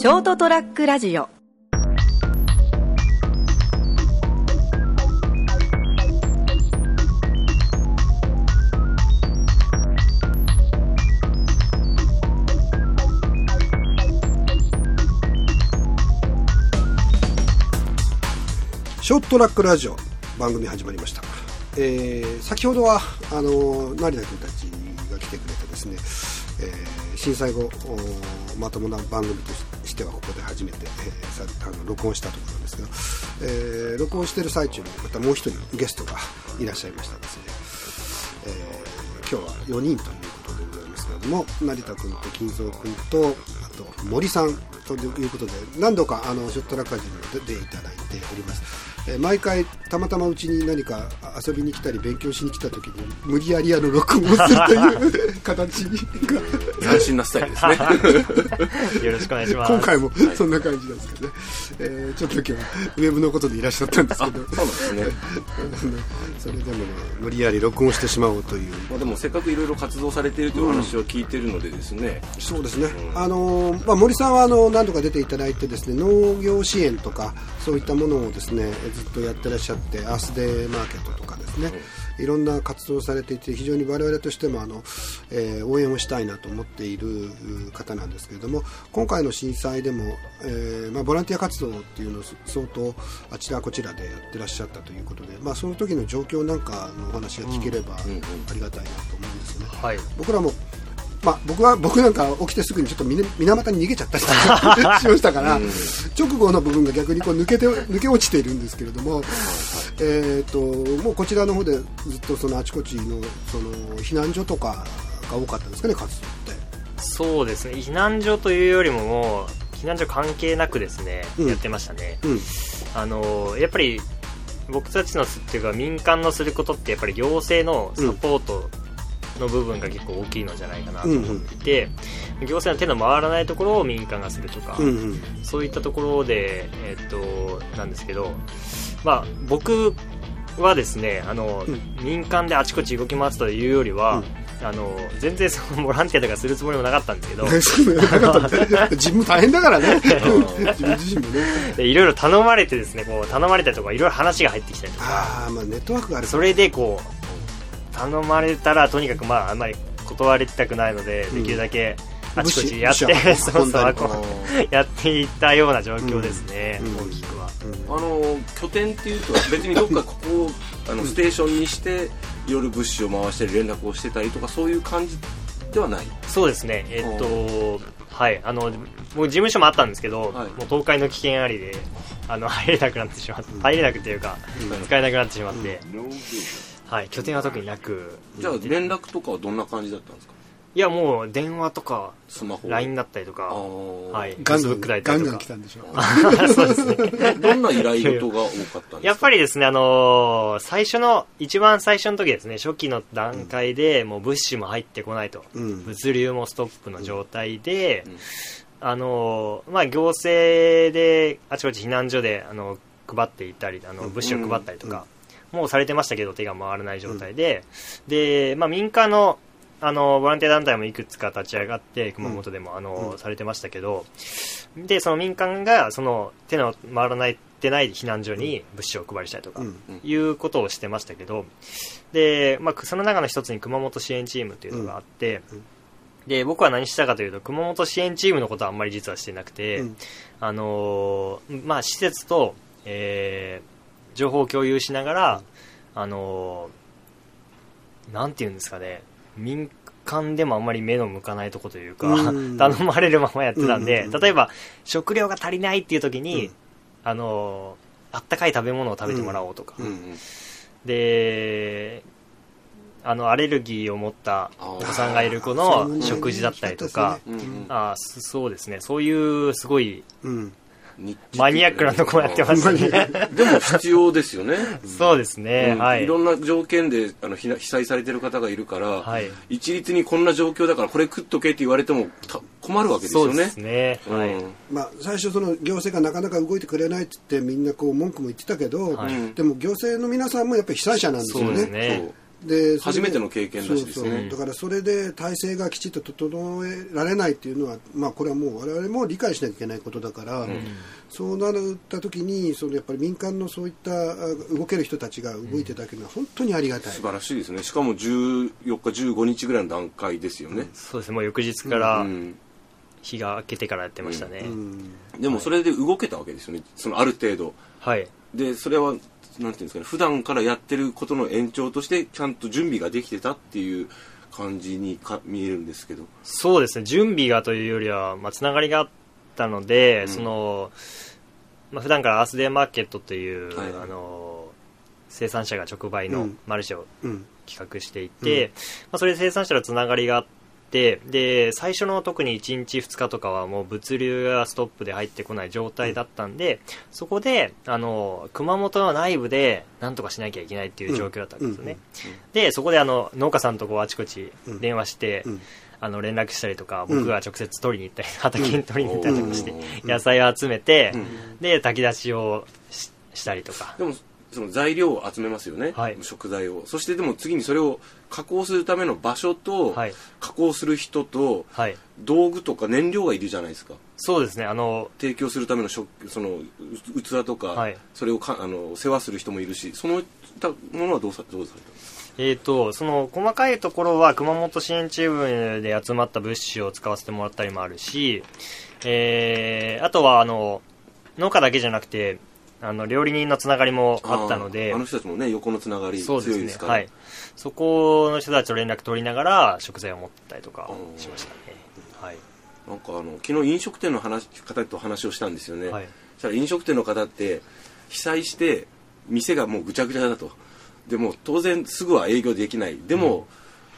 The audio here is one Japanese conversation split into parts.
ショートトラックラジオ。ショートトラックラジオ番組始まりました、えー先ほどはあの成田君たちが来てくれてですね、えー震災後おまともな番組としてしてはここで初めて、えーさあの録音したところなんですけど、えー録音してる最中にまたもう一人ゲストがいらっしゃいましたですね、えー今日は4人ということでございますけれども成田君と金蔵君とあと森さんということで何度かあのショットラッカージにも出ていただいております、えー毎回たまたまうちに何か遊びに来たり勉強しに来た時に無理やりあの録音をするという形が斬新なスタイルですね。よろしくお願いします。今回もそんな感じなんですけどね、えーちょっと今日はウェブのことでいらっしゃったんですけど。そうなんですね。それでもね無理やり録音してしまおうという。まあでもせっかくいろいろ活動されているというお話を聞いているのでですね、そうですね、あのまあ、森さんはあの何度か出ていただいてですね農業支援とかそういったものをですねずっとやってらっしゃってアースデーマーケットとかですね、いろんな活動をされていて非常に我々としてもあの、えー応援をしたいなと思っているう方なんですけれども今回の震災でも、えーまあ、ボランティア活動っていうのを相当あちらこちらでやってらっしゃったということで、まあ、その時の状況なんかのお話が聞ければありがたいなと思うんですよね。はい。僕らもまあ、僕は僕なんか起きてすぐにちょっと水水俣に逃げちゃったり しましたから、直後の部分が逆にこう抜けて抜け落ちているんですけれども、えー、ともうこちらの方でずっとそのあちこちのその避難所とかが多かったんですかね、活動って。そうですね。避難所というよりももう、避難所関係なくですね、うんやってましたね。うんあの、やっぱり、僕たちのっていうか民間のすることってやっぱり行政のサポートの部分が結構大きいのじゃないかなと思っていて、行政の手の回らないところを民間がするとか、うんうん。そういったところで、えっと、なんですけど、まあ、僕はですね、あの、うん。民間であちこち動き回ってたというよりは、あの、全然そのボランティアとかするつもりもなかったんですけど、自分も大変だからね、自分自身もね。でいろいろ頼まれてですね、こう、頼まれたりとか、いろいろ話が入ってきたりとか、ああ、まあネットワークがあるそれでこう、頼まれたら、とにかくまあ、あんまり断りたくないので、できるだけ、あちこちやって、そうそう、やっていったような状況ですね、うん。大きくは。あの拠点っていうと別にどっかここを あのステーションにしていろいろ物資を回して連絡をしてたりとかそういう感じではない？そうですね、えっと、はい、あの、僕事務所もあったんですけど、はい。もう倒壊の危険ありで、あの、入れなくなってしまって、入れなくっていうか、使えなくなってしまって、はい、拠点は特になく、じゃあ連絡とかはどんな感じだったんですか？いや、もう電話とか、スマホ。LINE だったりとか、あはーい、ガンガン Facebook だったガンガンりとか。来たんでしょ？そうですね。どんな依頼事が多かったんですか？やっぱりですね、あのー最初の、一番最初の時ですね、初期の段階で、もう物資も入ってこないと。うん物流もストップの状態で、うんあのーまあ、行政であちこち避難所であの配っていたりあの物資を配ったりとか、もうされてましたけど手が回らない状態で、で、まあ、民間のあのボランティア団体もいくつか立ち上がって熊本でも、あのされてましたけど。でその民間がその手の回らないってない避難所に物資を配りしたりとか、うん。いうことをしてましたけど。で、まあ、その中の一つに熊本支援チームというのがあって、で僕は何したかというと熊本支援チームのことはあんまり実はしてなくて、うん。あのーまあ、施設と、えー情報を共有しながら、あのーなんていうんですかね。民間でもあんまり目の向かないとこというか、うん。頼まれるままやってたんで、例えば食料が足りないっていう時に、うん。あのーあったかい食べ物を食べてもらおうとか、うんうんであのアレルギーを持ったお子さんがいる子の食事だったりとか、あーそそうですね。そういうすごいうんマニアックなとこやってましたねでも必要ですよね。そうですね、うん。はい。いろんな条件であの被被災されてる方がいるから、はい。一律にこんな状況だからこれ食っとけって言われてもた困るわけですよね。そうですね、はい、うん。まあ、最初その行政がなかなか動いてくれないって言ってみんなこう文句も言ってたけど、はい。でも行政の皆さんもやっぱり被災者なんですよね。そうですねで初めての経験らしいですね。そうそう。だからそれで体制がきちっと整えられないっていうのは、まあ、これはもう我々も理解しなきゃいけないことだから、そうなった時にそのやっぱり民間のそういったあ動ける人たちが動いていただけるのは本当にありがたい、素晴らしいですね。しかも14日15日ぐらいの段階ですよね、そうですね。もう翌日からうん。日が明けてからやってましたね、うん。でもそれで動けたわけですよね。そのある程度。はい。でそれはなんていうんですかね普段からやってることの延長としてちゃんと準備ができてたっていう感じにか見えるんですけど。そうですね準備がというよりは、まあ、つながりがあったので、そのまあ普段からアースデーマーケットという、はいあの生産者が直売のうん。マルシェをうん。企画していて、まあ、それで生産者のつながりがあってで最初の特に1日2日とかはもう物流がストップで入ってこない状態だったんで、そこであの熊本の内部でなんとかしなきゃいけないっていう状況だったわけですよね、でそこであの農家さんとこうあちこち電話して、うん。あの連絡したりとか僕が直接取りに行ったり、畑に取りに行ったりとかして、うん。野菜を集めて、うん。で炊き出しをししたりとか。でもその材料を集めますよね、はい。食材を。そしてでも次にそれを加工するための場所と、はい加工する人とはい。道具とか燃料がいるじゃないですか。そうですね。あの提供するための食そのう器とか、はい。それをかあの世話する人もいるしその他ものはどうさどうされたんですか？えー、とその細かいところは熊本支援チームで集まった物資を使わせてもらったりもあるし、えーあとはあの農家だけじゃなくてあの料理人のつながりもあったので。あの人たちもね横のつながり強そうですね。いですから。はい、そこの人たちと連絡取りながら食材を持ったりとかしましたね、はい。なんかあの昨日飲食店の話方と話をしたんですよね、はい。そしたら飲食店の方って被災して店がもうぐちゃぐちゃだと。でも当然すぐは営業できない。でも、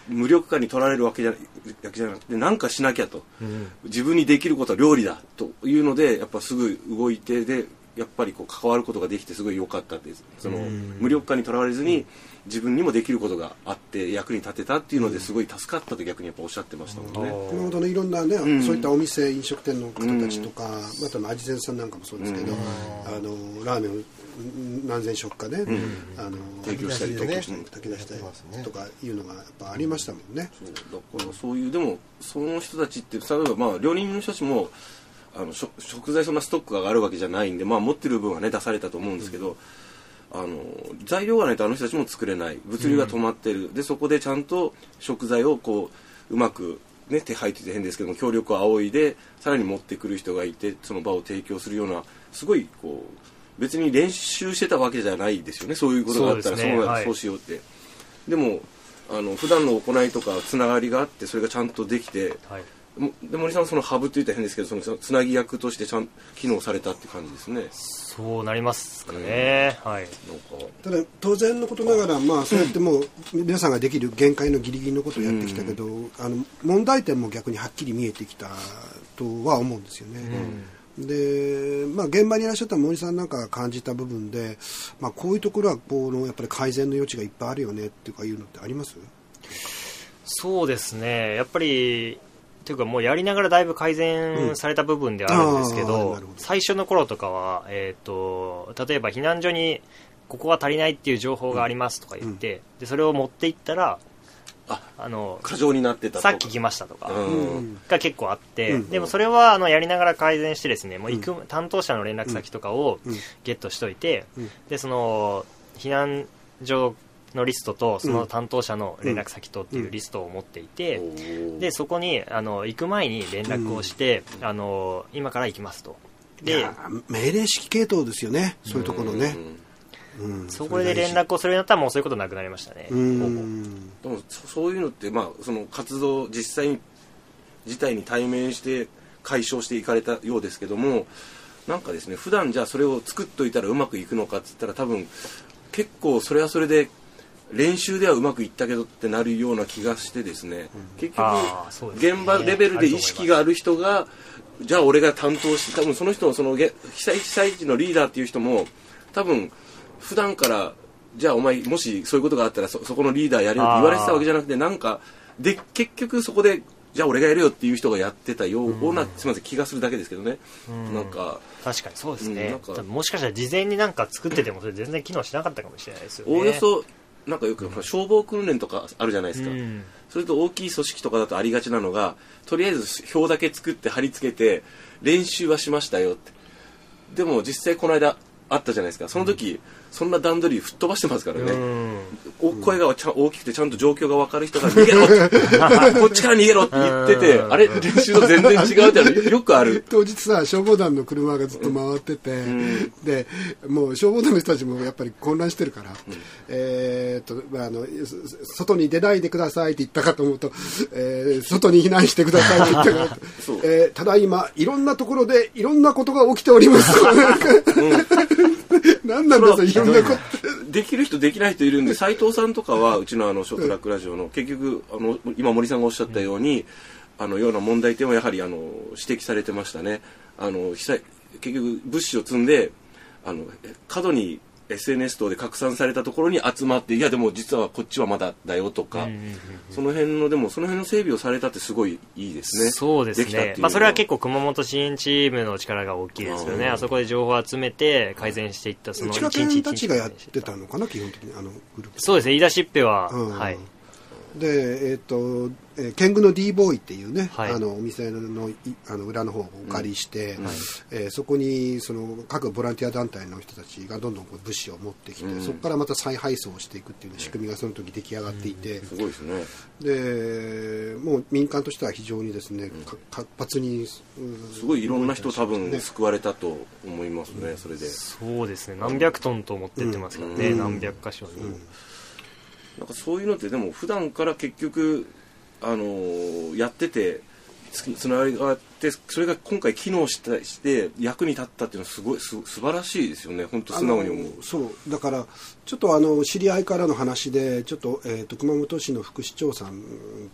無力化に取られるわけじゃわけじゃなくて何かしなきゃと、うん。自分にできることは料理だというのでやっぱすぐ動いてでやっぱりこう関わることができてすごい良かったです。その無力化にとらわれずに自分にもできることがあって役に立てたっていうのですごい助かったと逆にやっぱおっしゃってましたもんね。おー。熊本のいろんなね、ん。そういったお店飲食店の方たちとか、またの味膳さんなんかもそうですけど、あのラーメンをうん何千食かね、あの提供したりとか炊き出したり炊き出したりとかいうのがやっぱありましたもんね。そう。だからそういうでもその人たちって例えばまあ料理人の人たちもあの食食材そんなストックがあるわけじゃないんで、まあ、持ってる分はね出されたと思うんですけど、あの材料がないとあの人たちも作れない。物流が止まってる、でそこでちゃんと食材をこううまく、ね、手配って変ですけども協力を仰いでさらに持ってくる人がいてその場を提供するようなすごいこう別に練習してたわけじゃないですよね。そういうことがあったらそうね。はいそうだそうしようって。でもあの普段の行いとかつながりがあってそれがちゃんとできてはい。もで森さんはそのハブって言ったら変ですけどそのつなぎ役としてちゃん機能されたって感じですね。そうなりますかね、はい。なんか。ただ当然のことながら、まあ、そうやってもう皆さんができる限界のギリギリのことをやってきたけど、あの問題点も逆にはっきり見えてきたとは思うんですよね。でまあ、現場にいらっしゃった森さんなんかが感じた部分で、まあ、こういうところはこのやっぱり改善の余地がいっぱいあるよねっていうかいうのってあります？そうですね。やっぱりというかもうやりながらだいぶ改善された部分ではあるんですけうん。ど,、最初の頃とかは、えー、と例えば避難所にここは足りないっていう情報がありますとか言って、でそれを持っていったらああの過剰になってたと。さっき来ましたとか、うん。が結構あって、うん。でもそれはあのやりながら改善してですねもう行く、担当者の連絡先とかをうん。ゲットしといて、うん。でその避難所のリストとその担当者の連絡先とっていうリストを持っていて、でそこにあの行く前に連絡をして、あの今から行きますと。でいや命令式系統ですよね。そういうところね、うん。そこで連絡をするようになったらもうそういうことなくなりましたね、うん。でもそそういうのって、まあ、その活動実際に事態に対面して解消していかれたようですけどもなんかですね普段じゃあそれを作っといたらうまくいくのかっつったら多分結構それはそれで練習ではうまくいったけどってなるような気がしてですね、結局現場レベルで意識がある人がじゃあ俺が担当して多分その人のそのげ被災被災地のリーダーっていう人も多分普段からじゃあお前もしそういうことがあったらそそこのリーダーやるよって言われてたわけじゃなくてなんかで結局そこでじゃあ俺がやるよっていう人がやってたような、すみません気がするだけですけどね、なんか確かにそうですね。うんもしかしたら事前になんか作っててもそれ全然機能しなかったかもしれないですよね。おおよそなんかよく消防訓練とかあるじゃないですか、うん。それと大きい組織とかだとありがちなのがとりあえず表だけ作って貼り付けて練習はしましたよって。でも実際この間あったじゃないですか。その時、そんな段取り吹っ飛ばしてますからね、うん。お声がちゃん大きくてちゃんと状況が分かる人が逃げろ こっちから逃げろって言っててうん。あれ練習と全然違うってのよくある。当日さ消防団の車がずっと回ってて、でもう消防団の人たちもやっぱり混乱してるから、えーっとまああのそ外に出ないでくださいって言ったかと思うと、えー外に避難してくださいって言ったから、えーただいまいろんなところでいろんなことが起きております、何なんだそれできる人できない人いるんで斉藤さんとかはうちのあのショートラックラジオの結局あの今森さんがおっしゃったように、あのような問題点はやはりあの指摘されてましたね。あの被災結局物資を積んであの過度に SNS 等で拡散されたところに集まっていやでも実はこっちはまだだよとか、うんうんうんその辺のでもその辺の整備をされたってすごいいいですね。そうですね。まあ、それは結構熊本支援チームの力が大きいですよね。うんあそこで情報を集めて改善していった、その千葉一日一日県たちがやってたのかな基本的にあのグループ。そうですね、言い出しっぺは、うん。はい。で、えっとえー、ケングの d ボーイっていうね、はい。あのお店のいあの裏の方をお借りして、うんはい。えーそこにその各ボランティア団体の人たちがどんどんこう物資を持ってきて、うん。そこからまた再配送をしていくっていう、ね、仕組みがその時出来上がっていて、すごいですね。でもう民間としては非常にですね、か活発にすすごいいろんな人多分ね。救われたと思いますねそれで。そうですね、何百トンと持ってってますからね、うん。何百箇所に。なんかそういうのってでも普段から結局あのーやっててつつながりがあっててそれが今回機能したして役に立ったっていうのはすごいす素晴らしいですよね。本当素直に思う。そう。だからちょっとあの知り合いからの話でちょっと,、えー、と熊本市の副市長さん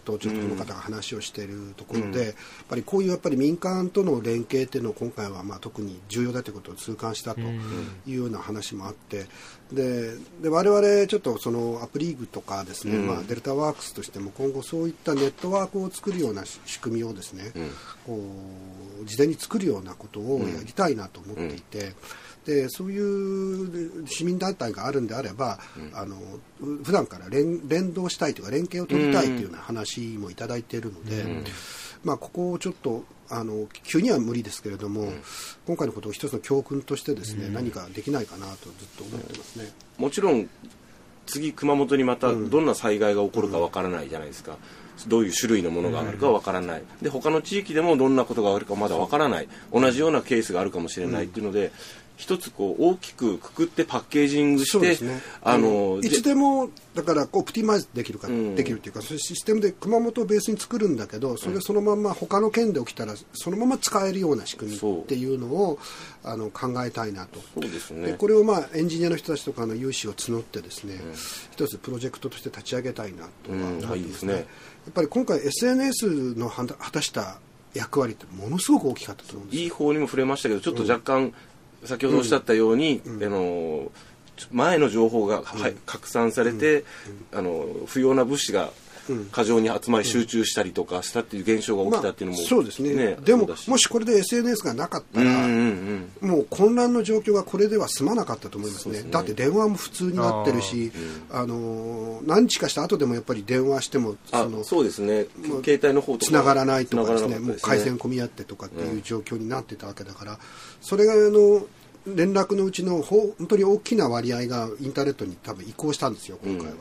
とちょっとこの方が話をしているところで、うん。やっぱりこういうやっぱり民間との連携っていうのを今回はまあ特に重要だということを痛感したというような話もあって。でで我々ちょっとそのアプリーグとかですね、うん。まあ、デルタワークスとしても今後そういったネットワークを作るような仕仕組みをですね、うん。こう事前に作るようなことをやりたいなと思っていて、でそういう市民団体があるんであれば、あのう普段から連連動したいというか連携を取りたいというような話もいただいているので、ん。まあ、ここをちょっとあの急には無理ですけれども、今回のことを一つの教訓としてですね、何かできないかなとずっと思ってますね。もちろん次熊本にまたどんな災害が起こるかわからないじゃないですか、どういう種類のものがあるかわからない、で他の地域でもどんなことがあるかまだわからない。同じようなケースがあるかもしれないっていうので、一つこう大きくくくってパッケージングして、ね。あのいつでもだからオプティマイズできるか、うん。できるっていうか、そういうシステムで熊本をベースに作るんだけど、それそのまま他の県で起きたらそのまま使えるような仕組みっていうのをあの考えたいなと。そうですでねこれをまあエンジニアの人たちとかの有志を募ってですね、一つプロジェクトとして立ち上げたいなとは思ってますね。うんいいですね。やっぱり今回 SNS の果た果たした役割ってものすごく大きかったと思うんですよ。いい方にも触れましたけどちょっと若干、先ほどおっしゃったように、あの前の情報が、はい拡散されて、あの不要な物資が過剰に集まり集中したりとかしたっていう現象が起きたっていうのも、そうですね。でももしこれで SNS がなかったら、うんうんうん。もう混乱の状況がこれでは済まなかったと思いますね、だって電話も普通になってるし、あの何日かした後でもやっぱり電話してもあそのそうですね。携帯の方とかつながらないとかですね、繋がらなかったもう回線混み合ってとかっていう状況になってたわけだから、それがあの連絡のうちのほ本当に大きな割合がインターネットに多分移行したんですよ、今回は。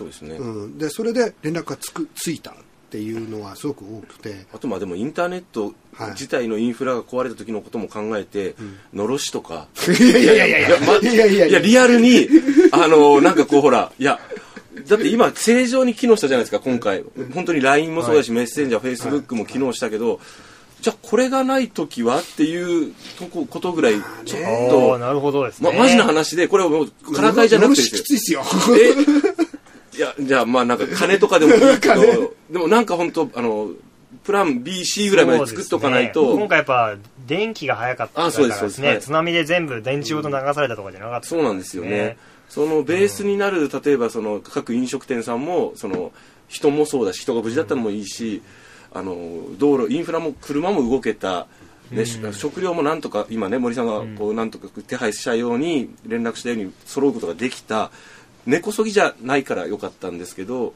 そうですね、うん。でそれで連絡がつくついたっていうのはすごく多くて。あとまあでもインターネットはい。自体のインフラが壊れた時のことも考えて、のろしとか。いやいやいやいやいや。まいやいやいやいや。リアルにあのなんかこうほらいやだって今正常に機能したじゃないですか今回。本当に LINE もそうだし、メッセンジャー Facebook も機能したけど、じゃあこれがない時はっていうとこことぐらいちょっおとー、なるほどですね。ま、マジな話でこれはもうからかいじゃなくてのろしきついっすよ。え？いやじゃあまあなんか金とかでもいいけ 金？どでもなんか本当あのプラン BC ぐらいまで作っとかないと、ね今回やっぱ電気が早かったからですそうですはい。ね津波で全部電池ごと流されたとかじゃなかった。そうなんですよね。そのベースになる、例えばその各飲食店さんも、その人もそうだし、人が無事だったのもいいし、あの道路、インフラも車も動けた、ね食料もなんとか、今ね、森さんがこうなんとか手配したように、連絡したように揃うことができた。根こそぎじゃないからよかったんですけど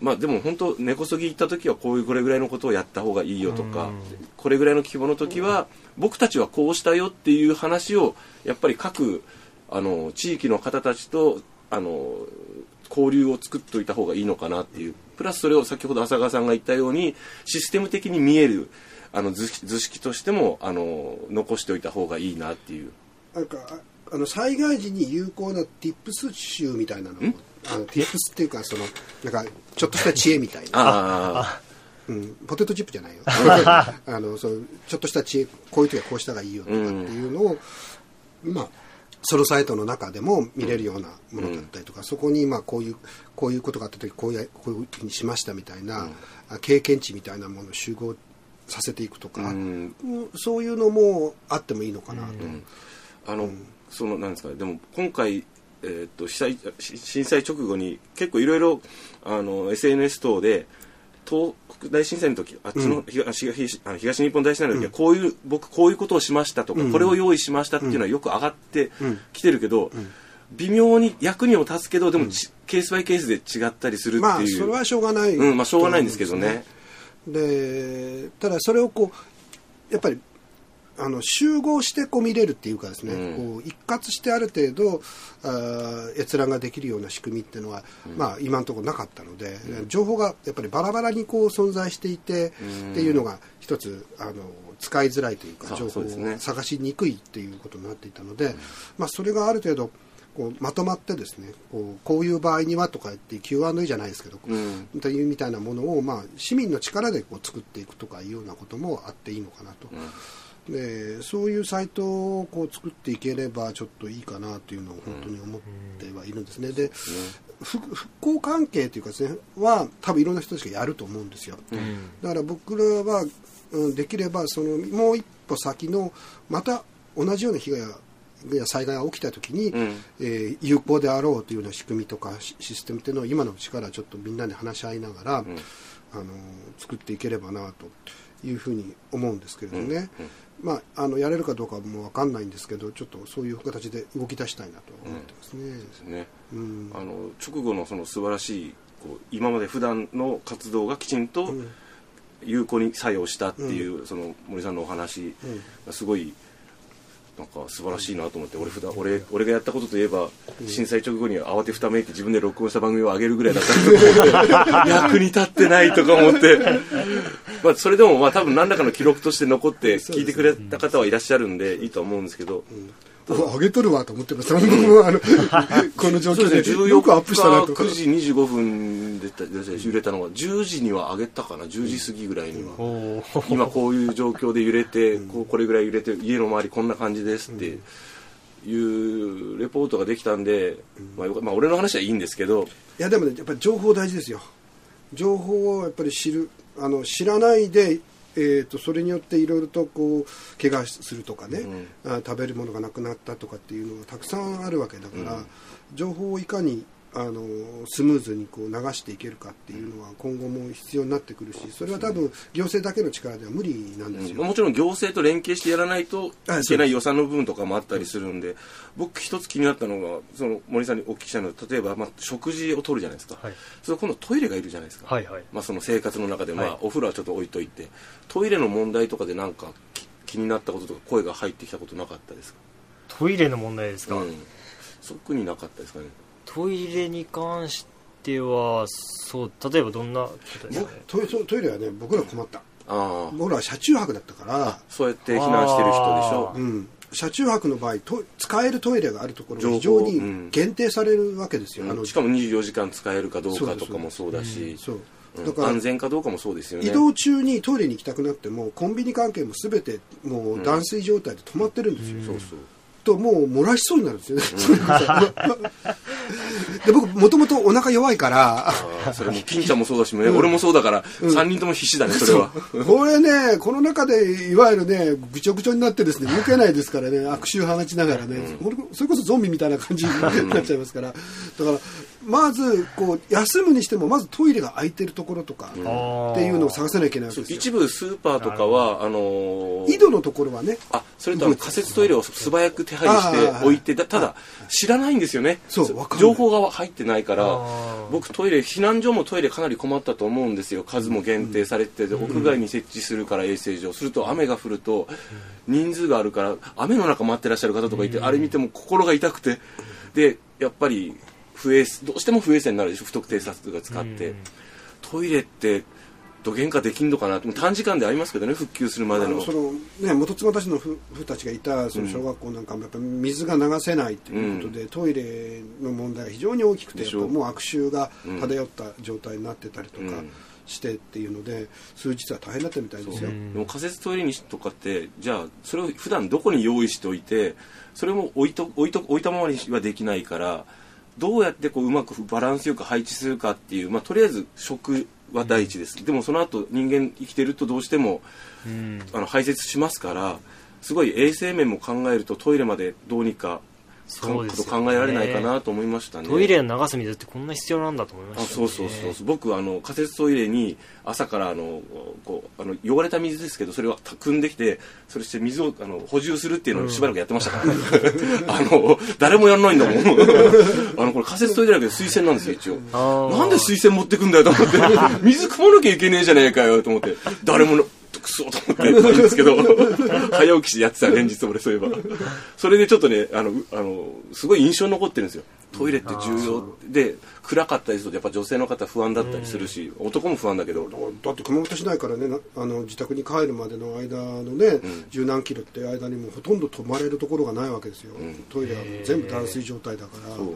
まあでも本当根こそぎ行った時はこういうこれぐらいのことをやった方がいいよとか、うんこれぐらいの規模の時は僕たちはこうしたよっていう話をやっぱり各あの地域の方たちとあの交流を作っておいた方がいいのかなっていうプラスそれを先ほど浅川さんが言ったようにシステム的に見えるあの図式図式としてもあの残しておいた方がいいなっていう。なんかああの災害時に有効な Tips 集みたいなのをあの Tips っていうかそのなんかちょっとした知恵みたいな、あうん、ポテトチップじゃないよ。あのそうちょっとした知恵こういう時はこうした方がいいよとかっていうのを、まあソロサイトの中でも見れるようなものだったりとか、そこにまあこういうこういうことがあった時こういうこういうふうにしましたみたいな、あ経験値みたいなものを集合させていくとか、うん。うんそういうのもあってもいいのかなと。あの、そのなんですかねでも今回、えーっと被災し震災直後に結構いろいろあの SNS 等で東北大震災の時あっちの東,、東あの東日本大震災の時はこういう、僕こういうことをしましたとか、これを用意しましたっていうのはよく上がってきてるけど、微妙に役にも立つけどでもち、ケースバイケースで違ったりするっていう、まあそれはしょうがない、うんまあしょうがないんですけどね。でただそれをこうやっぱりあの集合してこう見れるっていうかですね、うん。こう一括してある程度あー閲覧ができるような仕組みっていうのは、まあ、今のところなかったので、情報がやっぱりバラバラにこう存在していて、うん。っていうのが一つあの使いづらいというか情報を探しにくいっていうことになっていたので、まあ、それがある程度こうまとまってですねこうこういう場合にはとか言って Q&A じゃないですけど、うん。というみたいなものを、まあ、市民の力でこう作っていくとかいうようなこともあっていいのかなと、でそういうサイトをこう作っていければちょっといいかなというのを本当に思ってはいるんですね。でふ復興関係というかですねは多分いろんな人たちがやると思うんですよ。だから僕らは、うん、できればそのもう一歩先のまた同じような被害や災害が起きた時に、うん。えー有効であろうというような仕組みとかシシステムというのを今のうちからちょっとみんなで話し合いながら、あの作っていければなというふうに思うんですけれどね、まあ、あのやれるかどうかも分かんないんですけどちょっとそういう形で動き出したいなと思ってますね。ね。うん。あの直後のその素晴らしいこう今まで普段の活動がきちんとん。有効に作用したっていう、その森さんのお話がすごいなんか素晴らしいなと思って俺普段俺俺がやったことといえば震災直後に慌てふためいて自分で録音した番組を上げるぐらいだったんで 役に立ってないとか思って。まあそれでもまあ多分何らかの記録として残って聞いてくれた方はいらっしゃるんでいいとは思うんですけど、うわ上げとるわと思ってます、僕もあの この状況で14よくアップしたなと。9時25分でた揺れたのが10時には上げたかな10時過ぎぐらいには、おー。今こういう状況で揺れて、こうこれぐらい揺れて家の周りこんな感じですっていうレポートができたんで、まあまあ、俺の話はいいんですけど。いやでもねやっぱり情報大事ですよ。情報をやっぱり知るあの知らないで、えー、とそれによっていろいろとこう怪我するとかね、あ食べるものがなくなったとかっていうのがたくさんあるわけだから、情報をいかにあのスムーズにこう流していけるかっていうのは今後も必要になってくるしそれは多分行政だけの力では無理なんですよ。もちろん行政と連携してやらないとあいけない予算の部分とかもあったりするんで僕一つ気になったのがその森さんにお聞きしたいのは例えば、まあ、食事をとるじゃないですか、はい。それ今度トイレがいるじゃないですか、はいはい。まあ、その生活の中で、まあはいお風呂はちょっと置いといてトイレの問題とかでなんかき気になったこととか声が入ってきたことなかったですか？トイレの問題ですか、うん。特になかったですかねトイレに関してはそう例えばどんなことですかねトイトトイレはね僕ら困った。ああ。僕らは車中泊だったから。そうやって避難してる人でしょあ。うん、車中泊の場合と使えるトイレがあるところが非常にうん。限定されるわけですよ、あのしかも24時間使えるかどうかとかもそうだし。そううん。だから安全かどうかもそうですよね。移動中にトイレに行きたくなってもコンビニ関係も全てもう断水状態で止まってるんですよ、そうそうともう漏らしそうになるんですよね、で僕もともとお腹弱いから。それも金ちゃんもそうだしね、俺もそうだから、3人とも必死だねそれは。これね、この中でいわゆるね、ぐちょぐちょになってですね、動けないですからね、悪臭放ちながらね、それこそゾンビみたいな感じになっちゃいますから、だから、まずこう休むにしてもまずトイレが空いてるところとかっていうのを探さなきゃいけないわけですよ。一部スーパーとかはあのー井戸のところはね。あそれとあの仮設トイレを素早く手配してあー。置いてだただ知らないんですよね。そうわかんない。情報が入ってないから僕トイレ避難所もトイレかなり困ったと思うんですよ。数も限定されてて、屋外に設置するから衛生上すると雨が降ると人数があるから雨の中待ってらっしゃる方とかいて、あれ見ても心が痛くて。でやっぱり不衛どうしても不衛生になるでしょ？不特定多数が使って、うんトイレってどげんかできんのかな？って短時間でありますけどね復旧するまでの。そのね元妻たちの夫婦たちがいたその小学校なんかもやっぱ水が流せないということで、トイレの問題が非常に大きくてもう悪臭が漂った状態になってたりとかうん。してっていうので数日は大変だったみたいですよ、う。ん。でも仮設トイレにとかってじゃあそれを普段どこに用意しておいてそれも置いと置いと置いたままにはできないからどうやってこううまくバランスよく配置するかっていう、まあ、とりあえず食は第一です、でもその後人間生きてるとどうしてもうん。あの排泄しますからすごい衛生面も考えるとトイレまでどうにかかそうですよね。考えられないかなと思いましたね。トイレの流す水ってこんな必要なんだと思いまあしたね。そうそうそうそう。僕あの仮設トイレに朝からあのこうあの汚れた水ですけどそれを汲んできてそれして水をあの補充するっていうのをしばらくやってましたから。ね、あの誰もやんないんだもん。あのこれ仮設トイレだけど水洗なんですよ一応。なんで水洗持ってくんだよと思って。水汲まなきゃいけねえじゃねえかよと思って。誰もなクソと思って言うんですけど 早起きしてやってた連日俺そういえば。それでちょっとねあのうあのすごい印象に残ってるんですよ。トイレって重要で暗かったりするとやっぱ女性の方不安だったりするし、男も不安だけど。だって熊本市内からねなあの自宅に帰るまでの間のね、十何キロって間にもほとんど泊まれるところがないわけですよ、トイレは全部断水状態だから。そう。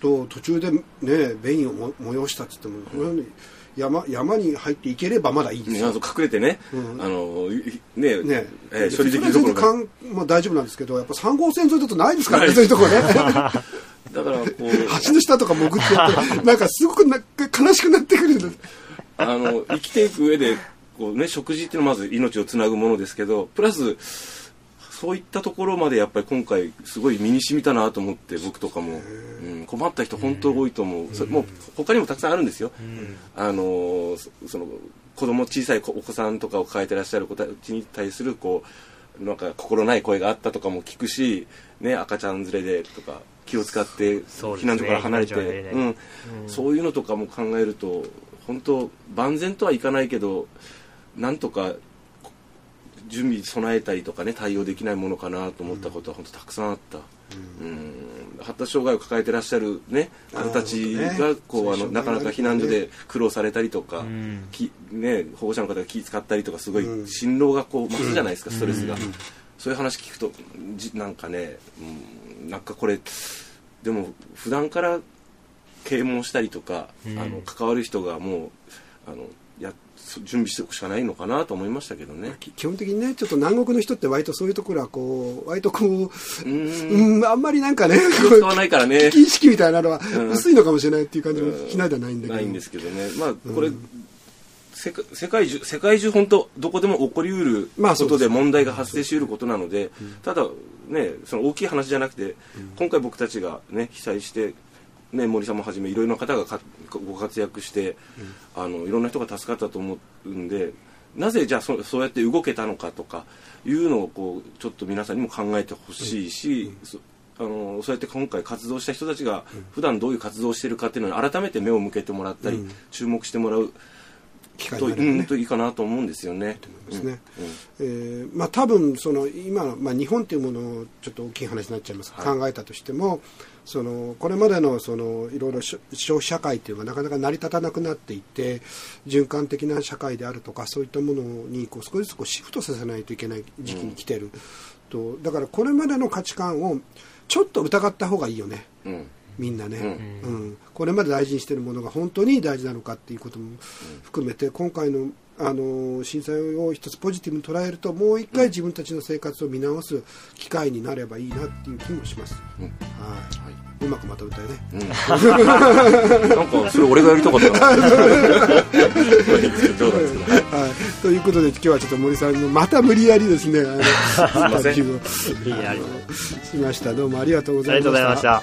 と途中でね便意をも催したっつっても、このように山山に入っていければまだいいです。よ、隠れてね、あのいねね。えー処理できるところまあ、大丈夫なんですけどやっぱ3号線沿いだとないですからねそういうとこね。だからこう橋の下とか潜ってやって なんかすごくな悲しくなってくる。あの生きていく上でこう、ね、食事っていうのはまず命をつなぐものですけどプラスそういったところまでやっぱり今回すごい身に染みたなと思って僕とかも、うん、困った人本当多いと思う、それもう他にもたくさんあるんですよ、あのそその子供小さいお子さんとかを抱えてらっしゃる子たちに対するこうなんか心ない声があったとかも聞くし、ね、赤ちゃん連れでとか気を使って避難所から離れて。そういうのとかも考えると本当万全とはいかないけどなんとかこ準備備えたりとかね対応できないものかなと思ったことは本当たくさんあった、うん。発達障害を抱えてらっしゃる、ね、方たちがこうあのなかなか避難所で苦労されたりとか、ん。きね、保護者の方が気使ったりとかすごいうん。辛労がこう増すじゃないですか、ストレスが、そういう話聞くとじなんかね、うん、なんかこれでも普段から啓蒙したりとか、うん。あの関わる人がもうあのやそ準備しておくしかないのかなと思いましたけどね。き基本的にねちょっと南国の人って割とそういうところはこう割とこううーんうん。あんまりなんかね使わないからね。意識みたいなのはん。薄いのかもしれないっていう感じもしないではないんだけど。ないんですけどね、まあ、これ、世界中世界中本当どこでも起こりうることで問題が発生しうることなので、ただねその大きい話じゃなくて、今回僕たちがね被災してね森さんもはじめいろいろな方がかご活躍して、あのいろんな人が助かったと思うんでなぜじゃあそそうやって動けたのかとかいうのをこうちょっと皆さんにも考えてほしいし、そあのそうやって今回活動した人たちが普段どういう活動をしてるかっていうのに改めて目を向けてもらったり、うん。注目してもらう機会と,、にね。うん、といいかなと思うんですよね。ですねうんうんえーまあ、多分その今の、まあ、日本というものをちょっと大きい話になっちゃいます、はい。考えたとしてもそのこれまでのそのいろいろ消消費社会というのがなかなか成り立たなくなっていて循環的な社会であるとかそういったものにこう少しずつこうシフトさせないといけない時期に来てる、とだからこれまでの価値観をちょっと疑った方がいいよね。うん。みんなね、ううん。これまで大事にしているものが本当に大事なのかっていうことも含めて今回のあの震災を一つポジティブに捉えるともう一回自分たちの生活を見直す機会になればいいなっていう気もします、うん。はい。はうまくまとめたよね。いうん。なんかそれ俺がやりたかったな。はい、ということで今日はちょっと森さんのまた無理やりですねあのインタビューをいいねありがとうしました。どうもありがとうございました